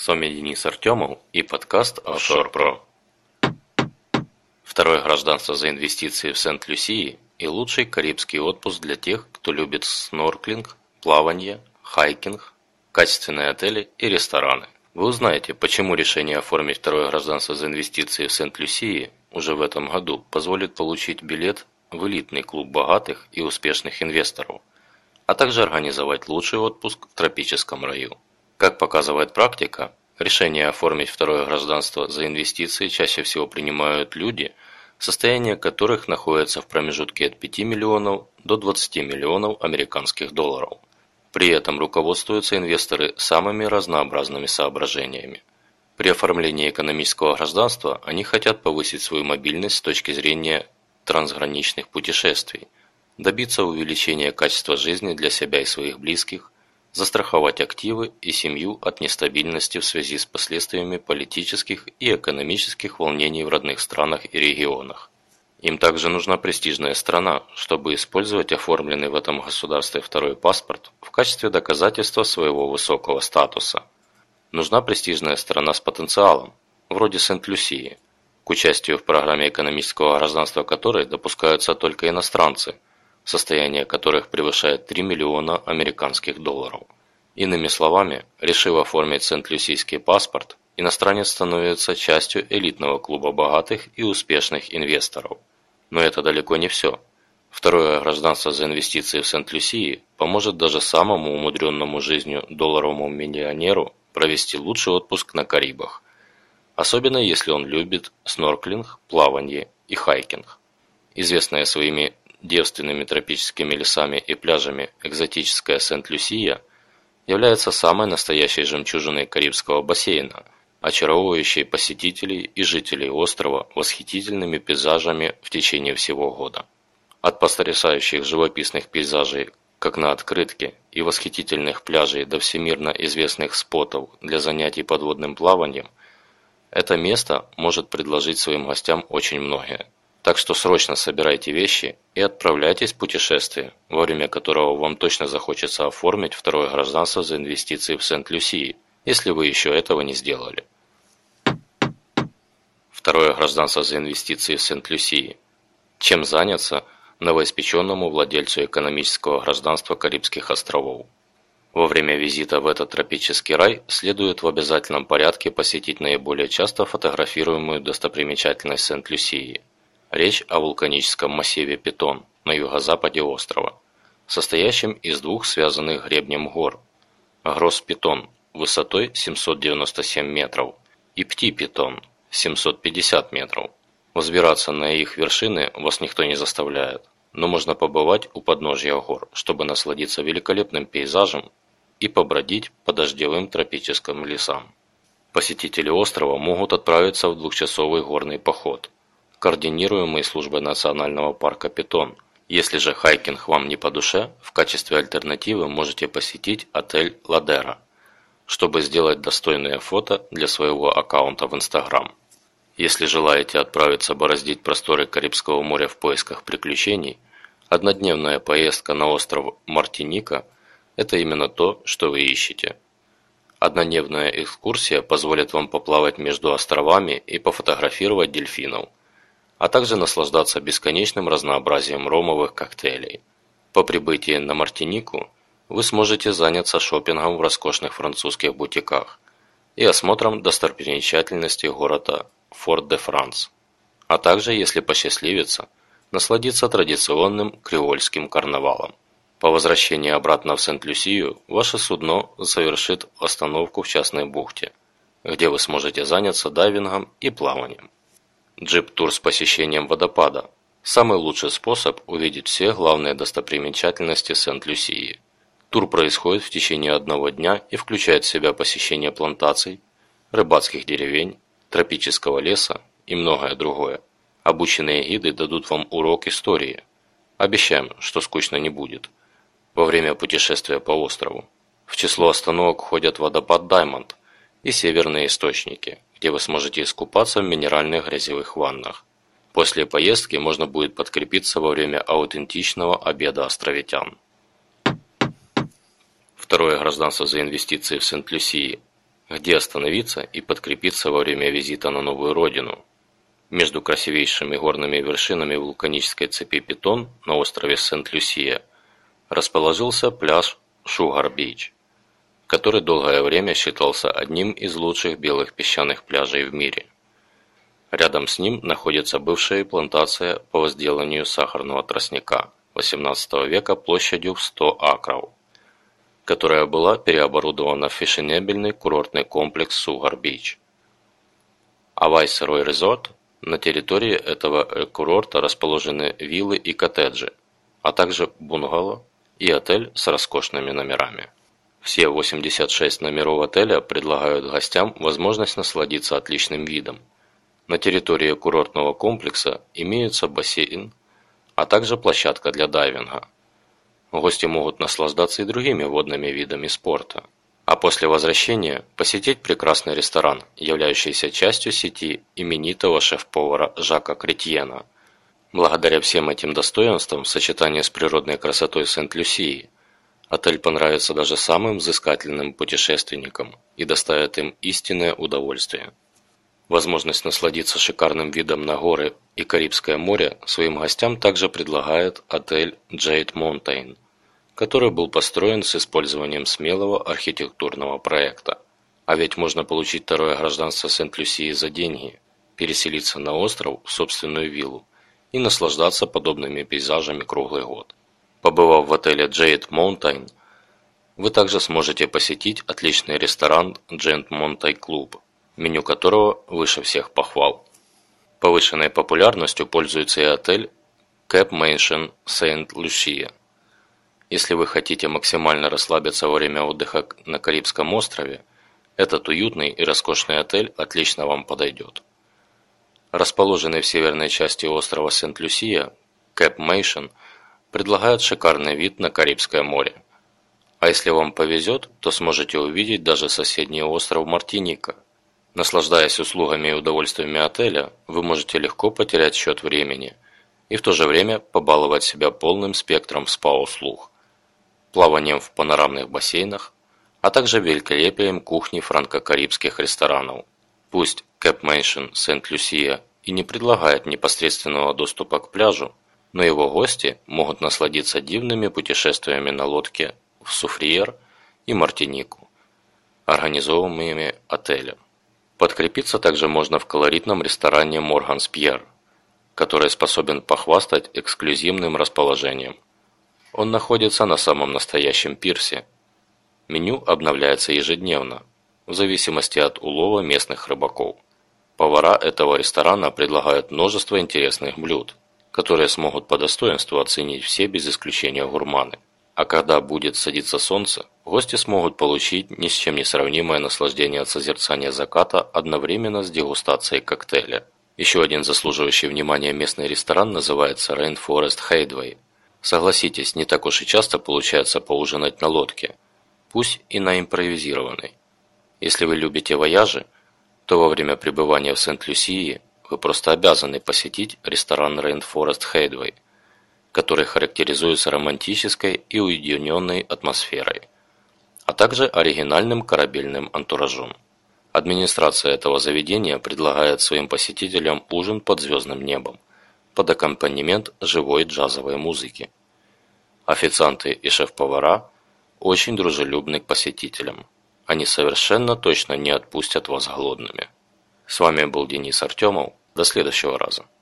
С вами Денис Артемов и подкаст Offshore Pro. Второе гражданство за инвестиции в Сент-Люсии и лучший карибский отпуск для тех, кто любит снорклинг, плавание, хайкинг, качественные отели и рестораны. Вы узнаете, почему решение оформить второе гражданство за инвестиции в Сент-Люсии уже в этом году позволит получить билет в элитный клуб богатых и успешных инвесторов, а также организовать лучший отпуск в тропическом раю. Как показывает практика, решение оформить второе гражданство за инвестиции чаще всего принимают люди, состояние которых находится в промежутке от 5 миллионов до 20 миллионов американских долларов. При этом руководствуются инвесторы самыми разнообразными соображениями. При оформлении экономического гражданства они хотят повысить свою мобильность с точки зрения трансграничных путешествий, добиться увеличения качества жизни для себя и своих близких, застраховать активы и семью от нестабильности в связи с последствиями политических и экономических волнений в родных странах и регионах. Им также нужна престижная страна, чтобы использовать оформленный в этом государстве второй паспорт в качестве доказательства своего высокого статуса. Нужна престижная страна с потенциалом, вроде Сент-Люсии, к участию в программе экономического гражданства которой допускаются только иностранцы, состояние которых превышает 3 миллиона американских долларов. Иными словами, решив оформить Сент-Люсийский паспорт, иностранец становится частью элитного клуба богатых и успешных инвесторов. Но это далеко не все. Второе гражданство за инвестиции в Сент-Люсии поможет даже самому умудренному жизнью долларовому миллионеру провести лучший отпуск на Карибах. Особенно если он любит снорклинг, плавание и хайкинг. Известная своими девственными тропическими лесами и пляжами экзотическая Сент-Люсия является самой настоящей жемчужиной Карибского бассейна – очаровывающей посетителей и жителей острова восхитительными пейзажами в течение всего года. От потрясающих живописных пейзажей, как на открытке, и восхитительных пляжей до всемирно известных спотов для занятий подводным плаванием, это место может предложить своим гостям очень многое. Так что срочно собирайте вещи и отправляйтесь в путешествие, во время которого вам точно захочется оформить второе гражданство за инвестиции в Сент-Люсии, если вы еще этого не сделали. Второе гражданство за инвестиции в Сент-Люсии. Чем заняться новоиспеченному владельцу экономического гражданства Карибских островов? Во время визита в этот тропический рай следует в обязательном порядке посетить наиболее часто фотографируемую достопримечательность Сент-Люсии. Речь о вулканическом массиве Питон на юго-западе острова, состоящем из двух связанных гребнем гор. Гросс-Питон высотой 797 метров и Пти-Питон 750 метров. Возбираться на их вершины вас никто не заставляет, но можно побывать у подножья гор, чтобы насладиться великолепным пейзажем и побродить по дождевым тропическим лесам. Посетители острова могут отправиться в двухчасовый горный поход, координируемый службой национального парка Питон. Если же хайкинг вам не по душе, в качестве альтернативы можете посетить отель Ладера, чтобы сделать достойное фото для своего аккаунта в Instagram. Если желаете отправиться бороздить просторы Карибского моря в поисках приключений, однодневная поездка на остров Мартиника – это именно то, что вы ищете. Однодневная экскурсия позволит вам поплавать между островами и пофотографировать дельфинов, а также наслаждаться бесконечным разнообразием ромовых коктейлей. По прибытии на Мартинику вы сможете заняться шопингом в роскошных французских бутиках и осмотром достопримечательностей города Форт-де-Франс, а также, если посчастливится, насладиться традиционным креольским карнавалом. По возвращении обратно в Сент-Люсию ваше судно совершит остановку в частной бухте, где вы сможете заняться дайвингом и плаванием. Джип-тур с посещением водопада – самый лучший способ увидеть все главные достопримечательности Сент-Люсии. Тур происходит в течение одного дня и включает в себя посещение плантаций, рыбацких деревень, тропического леса и многое другое. Обученные гиды дадут вам урок истории. Обещаем, что скучно не будет. Во время путешествия по острову. В число остановок входят водопад Даймонд и северные источники, где вы сможете искупаться в минеральных грязевых ваннах. После поездки можно будет подкрепиться во время аутентичного обеда островитян. Второе гражданство за инвестиции в Сент-Люсии где остановиться и подкрепиться во время визита на новую родину. между красивейшими горными вершинами вулканической цепи Питон на острове Сент-Люсия расположился пляж Шугар-Бич, который долгое время считался одним из лучших белых песчаных пляжей в мире. Рядом с ним находится бывшая плантация по возделанию сахарного тростника XVIII века площадью в 100 акров, которая была переоборудована в фешенебельный курортный комплекс Сугар-Бич. А Вайсерой Резорт на территории этого курорта расположены виллы и коттеджи, а также бунгало и отель с роскошными номерами. Все 86 номеров отеля предлагают гостям возможность насладиться отличным видом, на территории курортного комплекса имеются бассейн, а также площадка для дайвинга. Гости могут наслаждаться и другими водными видами спорта. А после возвращения посетить прекрасный ресторан, являющийся частью сети именитого шеф-повара Жака Кретьена. Благодаря всем этим достоинствам в сочетании с природной красотой Сент-Люсии, отель понравится даже самым взыскательным путешественникам и доставит им истинное удовольствие. Возможность насладиться шикарным видом на горы и Карибское море своим гостям также предлагает отель Jade Mountain, который был построен с использованием смелого архитектурного проекта. А ведь можно получить второе гражданство Сент-Люсии за деньги, переселиться на остров в собственную виллу и наслаждаться подобными пейзажами круглый год. Побывав в отеле Jade Mountain, вы также сможете посетить отличный ресторан Jade Mountain Club – меню которого выше всех похвал. Повышенной популярностью пользуется и отель Cap Mansion Saint Lucia. Если вы хотите максимально расслабиться во время отдыха на Карибском острове, этот уютный и роскошный отель отлично вам подойдет. Расположенный в северной части острова Сент-Люсия, Cap Mansion предлагает шикарный вид на Карибское море. А если вам повезет, то сможете увидеть даже соседний остров Мартиника – Наслаждаясь услугами и удовольствиями отеля, вы можете легко потерять счет времени и в то же время побаловать себя полным спектром спа-услуг, плаванием в панорамных бассейнах, а также великолепием кухни франко-карибских ресторанов. Пусть Cap Mansion Сент-Люсия и не предлагает непосредственного доступа к пляжу, но его гости могут насладиться дивными путешествиями на лодке в Суфриер и Мартинику, организованными отелем. Подкрепиться также можно в колоритном ресторане Морганс Пьер, который способен похвастать эксклюзивным расположением. Он находится на самом настоящем пирсе. Меню обновляется ежедневно, в зависимости от улова местных рыбаков. Повара этого ресторана предлагают множество интересных блюд, которые смогут по достоинству оценить все без исключения гурманы. А когда будет садиться солнце, гости смогут получить ни с чем не сравнимое наслаждение от созерцания заката одновременно с дегустацией коктейля. Еще один заслуживающий внимания местный ресторан называется Rainforest Hideaway. Согласитесь, не так уж и часто получается поужинать на лодке, пусть и на импровизированной. Если вы любите вояжи, то во время пребывания в Сент-Люсии вы просто обязаны посетить ресторан Rainforest Hideaway – который характеризуется романтической и уединенной атмосферой, а также оригинальным корабельным антуражом. Администрация этого заведения предлагает своим посетителям ужин под звездным небом, под аккомпанемент живой джазовой музыки. Официанты и шеф-повара очень дружелюбны к посетителям. Они совершенно точно не отпустят вас голодными. С вами был Денис Артемов. До следующего раза.